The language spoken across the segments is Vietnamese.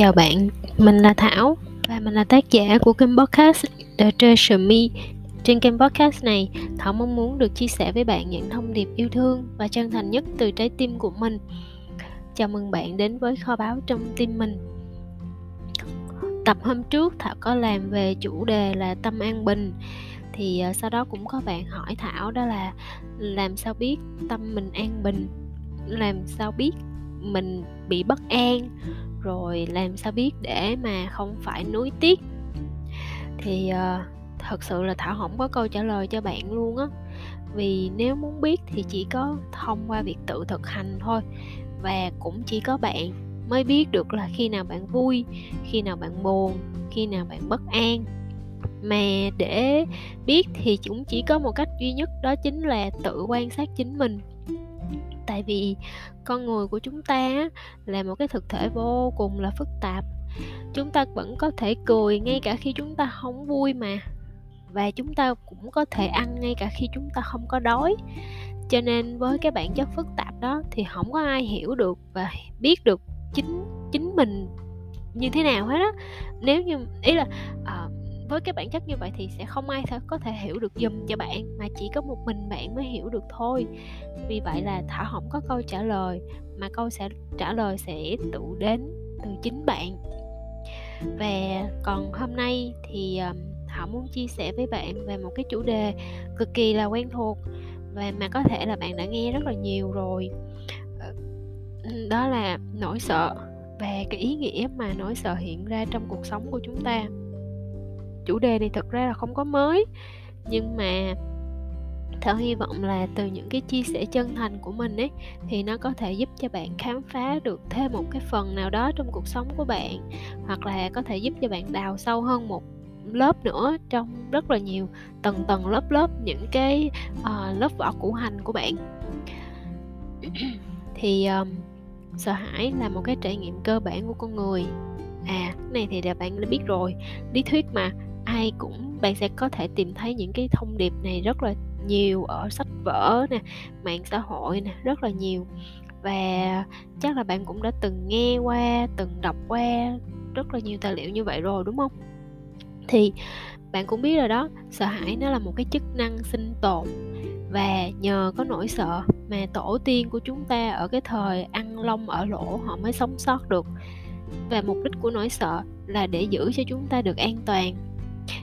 Chào bạn, mình là Thảo và mình là tác giả của kênh podcast The Treasure Me. Trên kênh podcast này, Thảo mong muốn được chia sẻ với bạn những thông điệp yêu thương và chân thành nhất từ trái tim của mình. Chào mừng bạn đến với kho báu trong tim mình. Tập hôm trước Thảo có làm về chủ đề là tâm an bình thì ờ, sau đó cũng có bạn hỏi Thảo đó là làm sao biết tâm mình an bình, làm sao biết mình bị bất an rồi làm sao biết để mà không phải nuối tiếc. Thì uh, thật sự là thảo không có câu trả lời cho bạn luôn á. Vì nếu muốn biết thì chỉ có thông qua việc tự thực hành thôi và cũng chỉ có bạn mới biết được là khi nào bạn vui khi nào bạn buồn khi nào bạn bất an. Mà để biết thì cũng chỉ có một cách duy nhất đó chính là tự quan sát chính mình tại vì con người của chúng ta là một cái thực thể vô cùng là phức tạp. Chúng ta vẫn có thể cười ngay cả khi chúng ta không vui mà và chúng ta cũng có thể ăn ngay cả khi chúng ta không có đói. Cho nên với cái bản chất phức tạp đó thì không có ai hiểu được và biết được chính chính mình như thế nào hết á. Nếu như ý là uh, với cái bản chất như vậy thì sẽ không ai có thể hiểu được dùm cho bạn mà chỉ có một mình bạn mới hiểu được thôi. Vì vậy là thảo không có câu trả lời mà câu sẽ trả lời sẽ tự đến từ chính bạn. Và còn hôm nay thì thảo muốn chia sẻ với bạn về một cái chủ đề cực kỳ là quen thuộc và mà có thể là bạn đã nghe rất là nhiều rồi. Ờ, đó là nỗi sợ và cái ý nghĩa mà nỗi sợ hiện ra trong cuộc sống của chúng ta chủ đề này thật ra là không có mới. Nhưng mà Thảo hy vọng là từ những cái chia sẻ chân thành của mình ấy thì nó có thể giúp cho bạn khám phá được thêm một cái phần nào đó trong cuộc sống của bạn hoặc là có thể giúp cho bạn đào sâu hơn một lớp nữa trong rất là nhiều tầng tầng lớp lớp những cái uh, lớp vỏ củ hành của bạn. Thì um, sợ hãi là một cái trải nghiệm cơ bản của con người. À cái này thì là bạn đã biết rồi. Lý thuyết mà ai cũng, bạn sẽ có thể tìm thấy những cái thông điệp này rất là nhiều ở sách vở nè, mạng xã hội nè, rất là nhiều. Và chắc là bạn cũng đã từng nghe qua, từng đọc qua rất là nhiều tài liệu như vậy rồi, đúng không? Thì bạn cũng biết rồi đó, sợ hãi nó là một cái chức năng sinh tồn. Và nhờ có nỗi sợ mà tổ tiên của chúng ta ở cái thời ăn lông ở lỗ họ mới sống sót được. Và mục đích của nỗi sợ là để giữ cho chúng ta được an toàn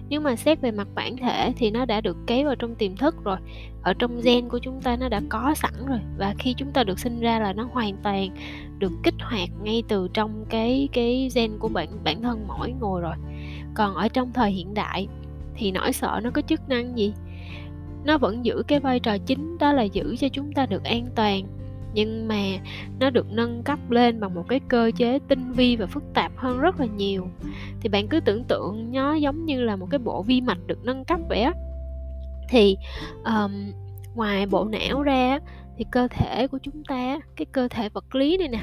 nhưng mà xét về mặt bản thể thì nó đã được kế vào trong tiềm thức rồi. Ở trong gen của chúng ta nó đã có sẵn rồi. Và khi chúng ta được sinh ra là nó hoàn toàn được kích hoạt ngay từ trong cái cái gen của bản bản thân mỗi người rồi. Còn ở trong thời hiện đại thì nỗi sợ nó có chức năng gì? Nó vẫn giữ cái vai trò chính đó là giữ cho chúng ta được an toàn nhưng mà nó được nâng cấp lên bằng một cái cơ chế tinh vi và phức tạp hơn rất là nhiều. Thì bạn cứ tưởng tượng nó giống như là một cái bộ vi mạch được nâng cấp vậy á. Thì um, ngoài bộ não ra thì cơ thể của chúng ta cái cơ thể vật lý này nè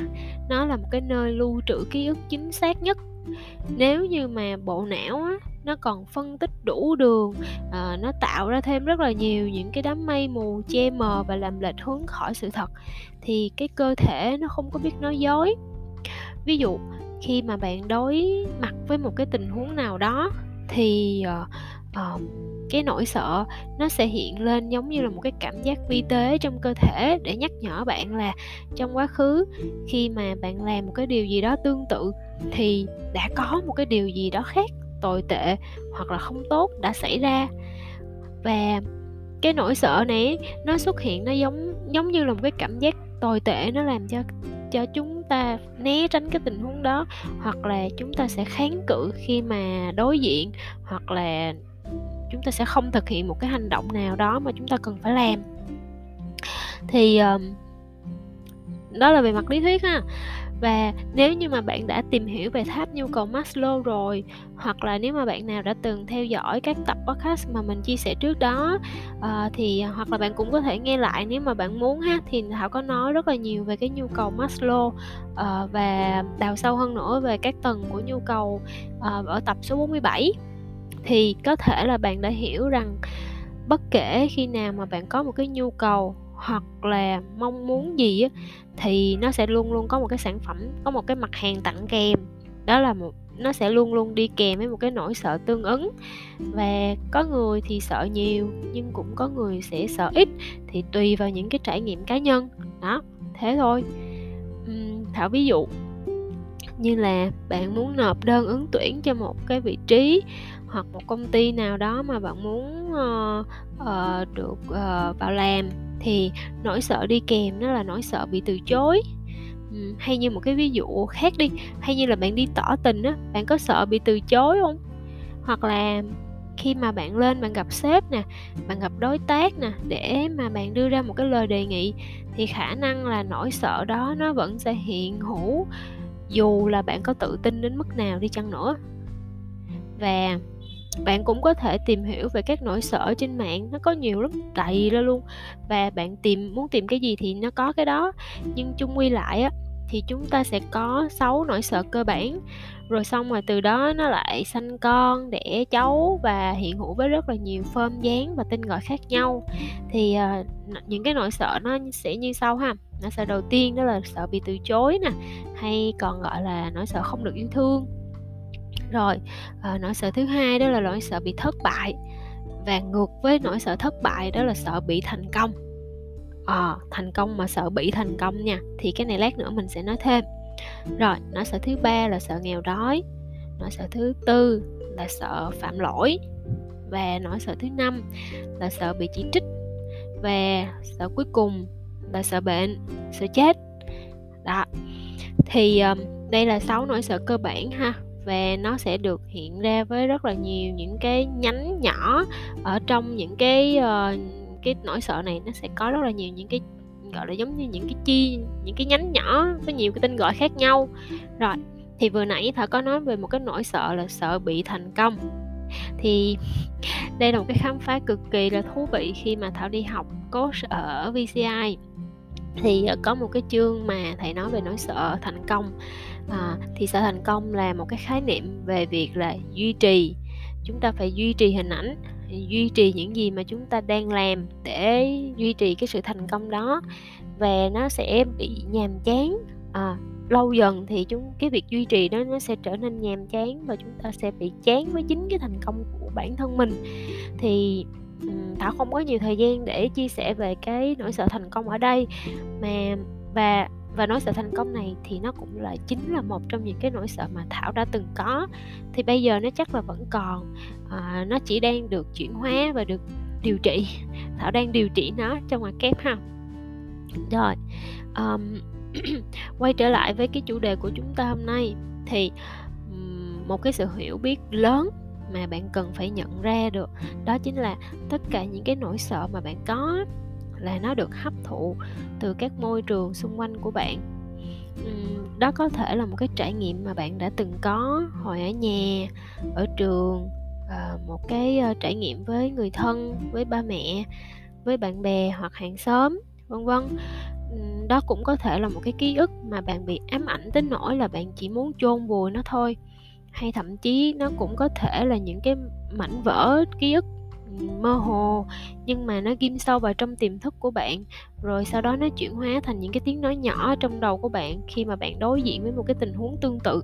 nó là một cái nơi lưu trữ ký ức chính xác nhất nếu như mà bộ não á, nó còn phân tích đủ đường à, nó tạo ra thêm rất là nhiều những cái đám mây mù che mờ và làm lệch hướng khỏi sự thật thì cái cơ thể nó không có biết nói dối. Ví dụ khi mà bạn đối mặt với một cái tình huống nào đó thì uh, uh, cái nỗi sợ nó sẽ hiện lên giống như là một cái cảm giác vi tế trong cơ thể để nhắc nhở bạn là trong quá khứ khi mà bạn làm một cái điều gì đó tương tự thì đã có một cái điều gì đó khác tồi tệ hoặc là không tốt đã xảy ra. Và cái nỗi sợ này nó xuất hiện nó giống giống như là một cái cảm giác tồi tệ nó làm cho cho chúng ta né tránh cái tình huống đó hoặc là chúng ta sẽ kháng cự khi mà đối diện hoặc là chúng ta sẽ không thực hiện một cái hành động nào đó mà chúng ta cần phải làm. Thì um, đó là về mặt lý thuyết ha và nếu như mà bạn đã tìm hiểu về tháp nhu cầu Maslow rồi hoặc là nếu mà bạn nào đã từng theo dõi các tập podcast mà mình chia sẻ trước đó uh, thì ờ, hoặc là bạn cũng có thể nghe lại nếu mà bạn muốn ha thì Thảo có nói rất là nhiều về cái nhu cầu Maslow uh, và đào sâu hơn nữa về các tầng của nhu cầu uh, ở tập số 47 thì có thể là bạn đã hiểu rằng bất kể khi nào mà bạn có một cái nhu cầu hoặc là mong muốn gì á, thì nó sẽ luôn luôn có một cái sản phẩm có một cái mặt hàng tặng kèm. Đó là một nó sẽ luôn luôn đi kèm với một cái nỗi sợ tương ứng. Và có người thì sợ nhiều nhưng cũng có người sẽ sợ ít thì tùy vào những cái trải nghiệm cá nhân. Đó thế thôi. Uhm, thảo ví dụ như là bạn muốn nộp đơn ứng tuyển cho một cái vị trí hoặc một công ty nào đó mà bạn muốn uh, uh, được uh, vào làm thì nỗi sợ đi kèm đó là nỗi sợ bị từ chối. Ừ, hay như một cái ví dụ khác đi hay như là bạn đi tỏ tình á bạn có sợ bị từ chối không? Hoặc là khi mà bạn lên bạn gặp sếp nè bạn gặp đối tác nè để mà bạn đưa ra một cái lời đề nghị thì khả năng là nỗi sợ đó nó vẫn sẽ hiện hữu dù là bạn có tự tin đến mức nào đi chăng nữa. Và bạn cũng có thể tìm hiểu về các nỗi sợ trên mạng nó có nhiều lắm đầy ra luôn. Và bạn tìm muốn tìm cái gì thì nó có cái đó. Nhưng chung quy lại á thì chúng ta sẽ có 6 nỗi sợ cơ bản. Rồi xong rồi từ đó nó lại sanh con đẻ cháu và hiện hữu với rất là nhiều form dáng và tên gọi khác nhau. Thì uh, những cái nỗi sợ nó sẽ như sau ha. Nỗi sợ đầu tiên đó là sợ bị từ chối nè hay còn gọi là nỗi sợ không được yêu thương rồi. À, nỗi sợ thứ hai đó là nỗi sợ bị thất bại. Và ngược với nỗi sợ thất bại đó là sợ bị thành công. À, thành công mà sợ bị thành công nha thì cái này lát nữa mình sẽ nói thêm. Rồi nỗi sợ thứ ba là sợ nghèo đói. Nỗi sợ thứ tư là sợ phạm lỗi. Và nỗi sợ thứ năm là sợ bị chỉ trích. Và sợ cuối cùng là sợ bệnh sợ chết. Đó. Thì ờ, đây là sáu nỗi sợ cơ bản ha và nó sẽ được hiện ra với rất là nhiều những cái nhánh nhỏ ở trong những cái uh, cái nỗi sợ này. Nó sẽ có rất là nhiều những cái gọi là giống như những cái chi những cái nhánh nhỏ với nhiều cái tên gọi khác nhau. Rồi thì vừa nãy thảo có nói về một cái nỗi sợ là sợ bị thành công. Thì đây là một cái khám phá cực kỳ là thú vị khi mà thảo đi học coach ở vci thì ờ, có một cái chương mà thầy nói về nỗi sợ thành công à, thì sợ thành công là một cái khái niệm về việc là duy trì. Chúng ta phải duy trì hình ảnh duy trì những gì mà chúng ta đang làm để duy trì cái sự thành công đó. Và nó sẽ bị nhàm chán. À, lâu dần thì chúng cái việc duy trì đó nó sẽ trở nên nhàm chán và chúng ta sẽ bị chán với chính cái thành công của bản thân mình. Thì thảo không có nhiều thời gian để chia sẻ về cái nỗi sợ thành công ở đây. Mà và và nỗi sợ thành công này thì nó cũng là chính là một trong những cái nỗi sợ mà thảo đã từng có. Thì bây giờ nó chắc là vẫn còn. À, nó chỉ đang được chuyển hóa và được điều trị. Thảo đang điều trị nó trong ngoặc kép ha. Rồi um, quay trở lại với cái chủ đề của chúng ta hôm nay thì um, một cái sự hiểu biết lớn mà bạn cần phải nhận ra được đó chính là tất cả những cái nỗi sợ mà bạn có là nó được hấp thụ từ các môi trường xung quanh của bạn. Đó có thể là một cái trải nghiệm mà bạn đã từng có hồi ở nhà, ở trường ờ, một cái ờ, trải nghiệm với người thân, với ba mẹ, với bạn bè hoặc hàng xóm, vân vân. Đó cũng có thể là một cái ký ức mà bạn bị ám ảnh đến nỗi là bạn chỉ muốn chôn vùi nó thôi. Hay thậm chí nó cũng có thể là những cái mảnh vỡ ký ức mơ hồ nhưng mà nó ghim sâu vào trong tiềm thức của bạn rồi sau đó nó chuyển hóa thành những cái tiếng nói nhỏ trong đầu của bạn khi mà bạn đối diện với một cái tình huống tương tự.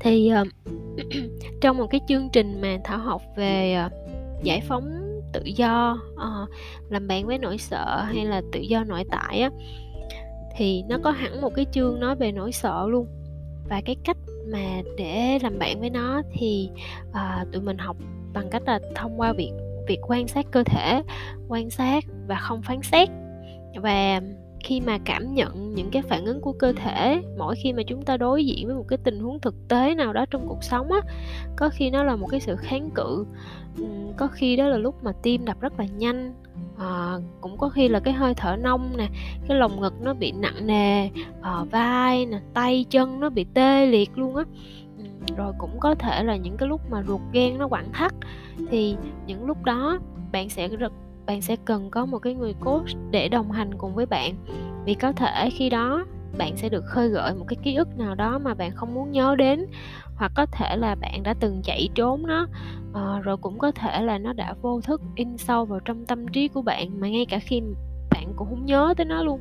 Thì uh, trong một cái chương trình mà thảo học về uh, giải phóng tự do uh, làm bạn với nỗi sợ hay là tự do nội tại á thì nó có hẳn một cái chương nói về nỗi sợ luôn. Và cái cách mà để làm bạn với nó thì uh, tụi mình học bằng cách là thông qua việc việc quan sát cơ thể quan sát và không phán xét. Và khi mà cảm nhận những cái phản ứng của cơ thể mỗi khi mà chúng ta đối diện với một cái tình huống thực tế nào đó trong cuộc sống á có khi nó là một cái sự kháng cự. Có khi đó là lúc mà tim đập rất là nhanh. À, cũng có khi là cái hơi thở nông nè cái lồng ngực nó bị nặng nề à, vai nè tay chân nó bị tê liệt luôn á rồi cũng có thể là những cái lúc mà ruột gan nó quặn thắt. Thì những lúc đó bạn sẽ rất bạn sẽ cần có một cái người coach để đồng hành cùng với bạn. Vì có thể khi đó bạn sẽ được khơi gợi một cái ký ức nào đó mà bạn không muốn nhớ đến hoặc có thể là bạn đã từng chạy trốn nó à, rồi cũng có thể là nó đã vô thức in sâu vào trong tâm trí của bạn mà ngay cả khi bạn cũng không nhớ tới nó luôn.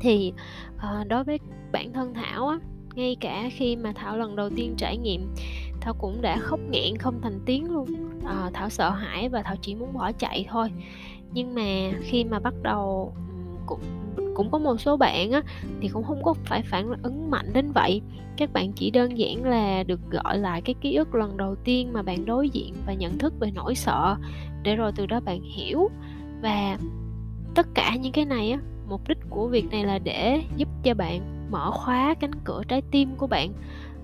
Thì à, đối với bản thân thảo á ngay cả khi mà thảo lần đầu tiên trải nghiệm thảo cũng đã khóc nghẹn không thành tiếng luôn. À, thảo sợ hãi và thảo chỉ muốn bỏ chạy thôi. Nhưng mà khi mà bắt đầu cũng cũng có một số bạn á thì cũng không có phải phản ứng mạnh đến vậy. Các bạn chỉ đơn giản là được gọi lại cái ký ức lần đầu tiên mà bạn đối diện và nhận thức về nỗi sợ. Để rồi từ đó bạn hiểu. Và tất cả những cái này á mục đích của việc này là để giúp cho bạn mở khóa cánh cửa trái tim của bạn,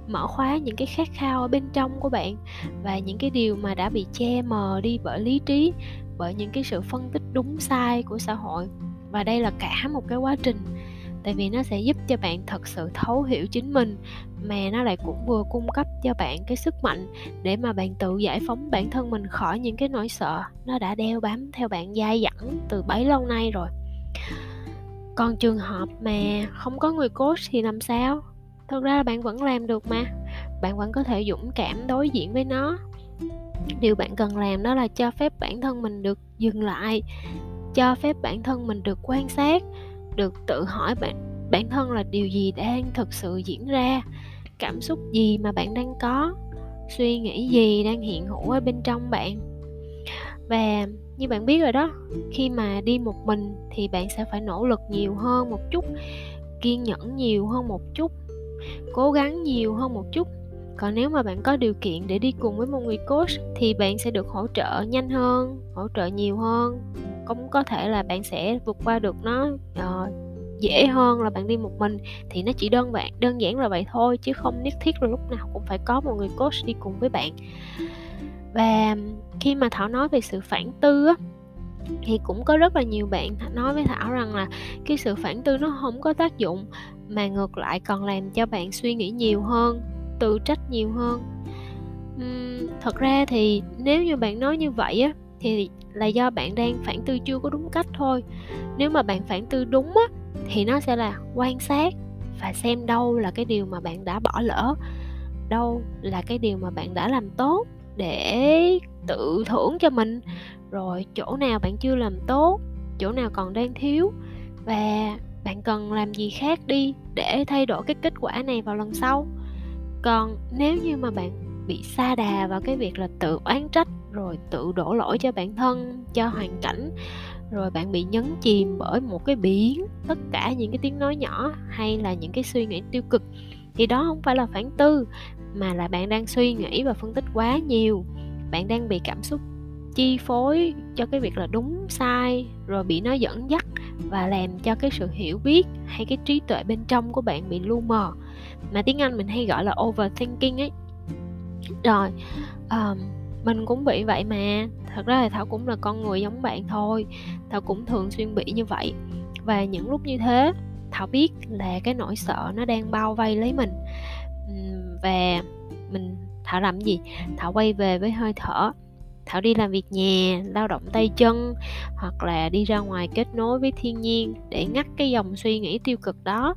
mở khóa những cái khát khao ở bên trong của bạn và những cái điều mà đã bị che mờ đi bởi lý trí, bởi những cái sự phân tích đúng sai của xã hội. Và đây là cả một cái quá trình, tại vì nó sẽ giúp cho bạn thật sự thấu hiểu chính mình, mà nó lại cũng vừa cung cấp cho bạn cái sức mạnh để mà bạn tự giải phóng bản thân mình khỏi những cái nỗi sợ nó đã đeo bám theo bạn dai dẳng từ bấy lâu nay rồi còn trường hợp mà không có người coach thì làm sao? Thật ra là bạn vẫn làm được mà. Bạn vẫn có thể dũng cảm đối diện với nó. Điều bạn cần làm đó là cho phép bản thân mình được dừng lại, cho phép bản thân mình được quan sát, được tự hỏi bản bản thân là điều gì đang thực sự diễn ra, cảm xúc gì mà bạn đang có, suy nghĩ gì đang hiện hữu ở bên trong bạn. Và như bạn biết rồi đó khi mà đi một mình thì bạn sẽ phải nỗ lực nhiều hơn một chút kiên nhẫn nhiều hơn một chút cố gắng nhiều hơn một chút. Còn nếu mà bạn có điều kiện để đi cùng với một người coach thì bạn sẽ được hỗ trợ nhanh hơn hỗ trợ nhiều hơn. Cũng có thể là bạn sẽ vượt qua được nó uh, dễ hơn là bạn đi một mình thì nó chỉ đơn giản đơn giản là vậy thôi chứ không nhất thiết là lúc nào cũng phải có một người coach đi cùng với bạn và khi mà thảo nói về sự phản tư á thì cũng có rất là nhiều bạn nói với thảo rằng là cái sự phản tư nó không có tác dụng mà ngược lại còn làm cho bạn suy nghĩ nhiều hơn tự trách nhiều hơn. Uhm, thật ra thì nếu như bạn nói như vậy á thì là do bạn đang phản tư chưa có đúng cách thôi. Nếu mà bạn phản tư đúng á thì nó sẽ là quan sát và xem đâu là cái điều mà bạn đã bỏ lỡ đâu là cái điều mà bạn đã làm tốt để tự thưởng cho mình. Rồi chỗ nào bạn chưa làm tốt, chỗ nào còn đang thiếu và bạn cần làm gì khác đi để thay đổi cái kết quả này vào lần sau. Còn nếu như mà bạn bị xa đà vào cái việc là tự oán trách, rồi tự đổ lỗi cho bản thân, cho hoàn cảnh, rồi bạn bị nhấn chìm bởi một cái biển, tất cả những cái tiếng nói nhỏ hay là những cái suy nghĩ tiêu cực, thì đó không phải là phản tư mà là bạn đang suy nghĩ và phân tích quá nhiều. Bạn đang bị cảm xúc chi phối cho cái việc là đúng sai rồi bị nó dẫn dắt và làm cho cái sự hiểu biết hay cái trí tuệ bên trong của bạn bị lu mờ. Mà tiếng anh mình hay gọi là overthinking ấy. Rồi um, mình cũng bị vậy mà. Thật ra là thảo cũng là con người giống bạn thôi. Thảo cũng thường xuyên bị như vậy. Và những lúc như thế thảo biết là cái nỗi sợ nó đang bao vây lấy mình và mình thảo làm gì? Thảo quay về với hơi thở. Thảo đi làm việc nhà lao động tay chân hoặc là đi ra ngoài kết nối với thiên nhiên để ngắt cái dòng suy nghĩ tiêu cực đó.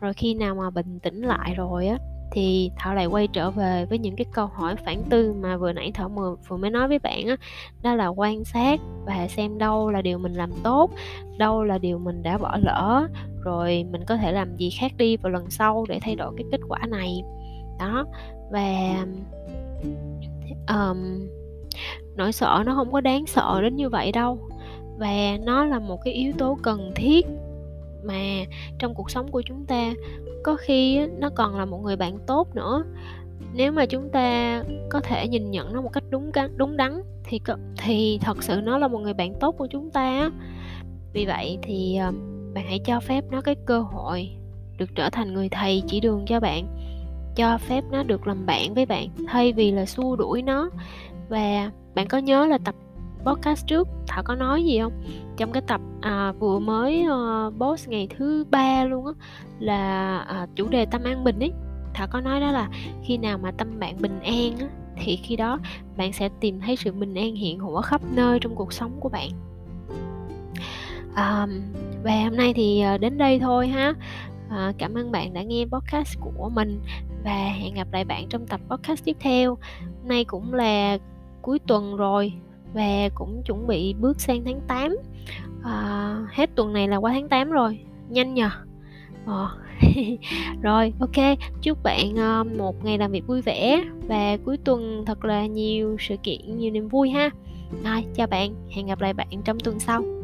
Rồi khi nào mà bình tĩnh lại rồi á thì thảo lại quay trở về với những cái câu hỏi phản tư mà vừa nãy thảo vừa, vừa mới nói với bạn á. Đó là quan sát và xem đâu là điều mình làm tốt đâu là điều mình đã bỏ lỡ. Rồi mình có thể làm gì khác đi vào lần sau để thay đổi cái kết quả này đó và um, nỗi sợ nó không có đáng sợ đến như vậy đâu. Và nó là một cái yếu tố cần thiết mà trong cuộc sống của chúng ta. Có khi nó còn là một người bạn tốt nữa. Nếu mà chúng ta có thể nhìn nhận nó một cách đúng đúng đắn thì thì thật sự nó là một người bạn tốt của chúng ta vì vậy thì bạn hãy cho phép nó cái cơ hội được trở thành người thầy chỉ đường cho bạn cho phép nó được làm bạn với bạn thay vì là xua đuổi nó. Và bạn có nhớ là tập podcast trước thảo có nói gì không? Trong cái tập à, vừa mới uh, boss ngày thứ ba luôn á là à, chủ đề tâm an bình ấy. Thảo có nói đó là khi nào mà tâm bạn bình an á thì khi đó bạn sẽ tìm thấy sự bình an hiện hữu khắp nơi trong cuộc sống của bạn. À, và hôm nay thì ờ, đến đây thôi ha à, cảm ơn bạn đã nghe podcast của mình và hẹn gặp lại bạn trong tập podcast tiếp theo hôm nay cũng là cuối tuần rồi và cũng chuẩn bị bước sang tháng 8 à, ờ, hết tuần này là qua tháng 8 rồi nhanh nhờ à. Rồi, ok, chúc bạn, một ngày làm việc vui vẻ và cuối tuần thật là nhiều sự kiện, nhiều niềm vui ha. Rồi, chào bạn, hẹn gặp lại bạn trong tuần sau.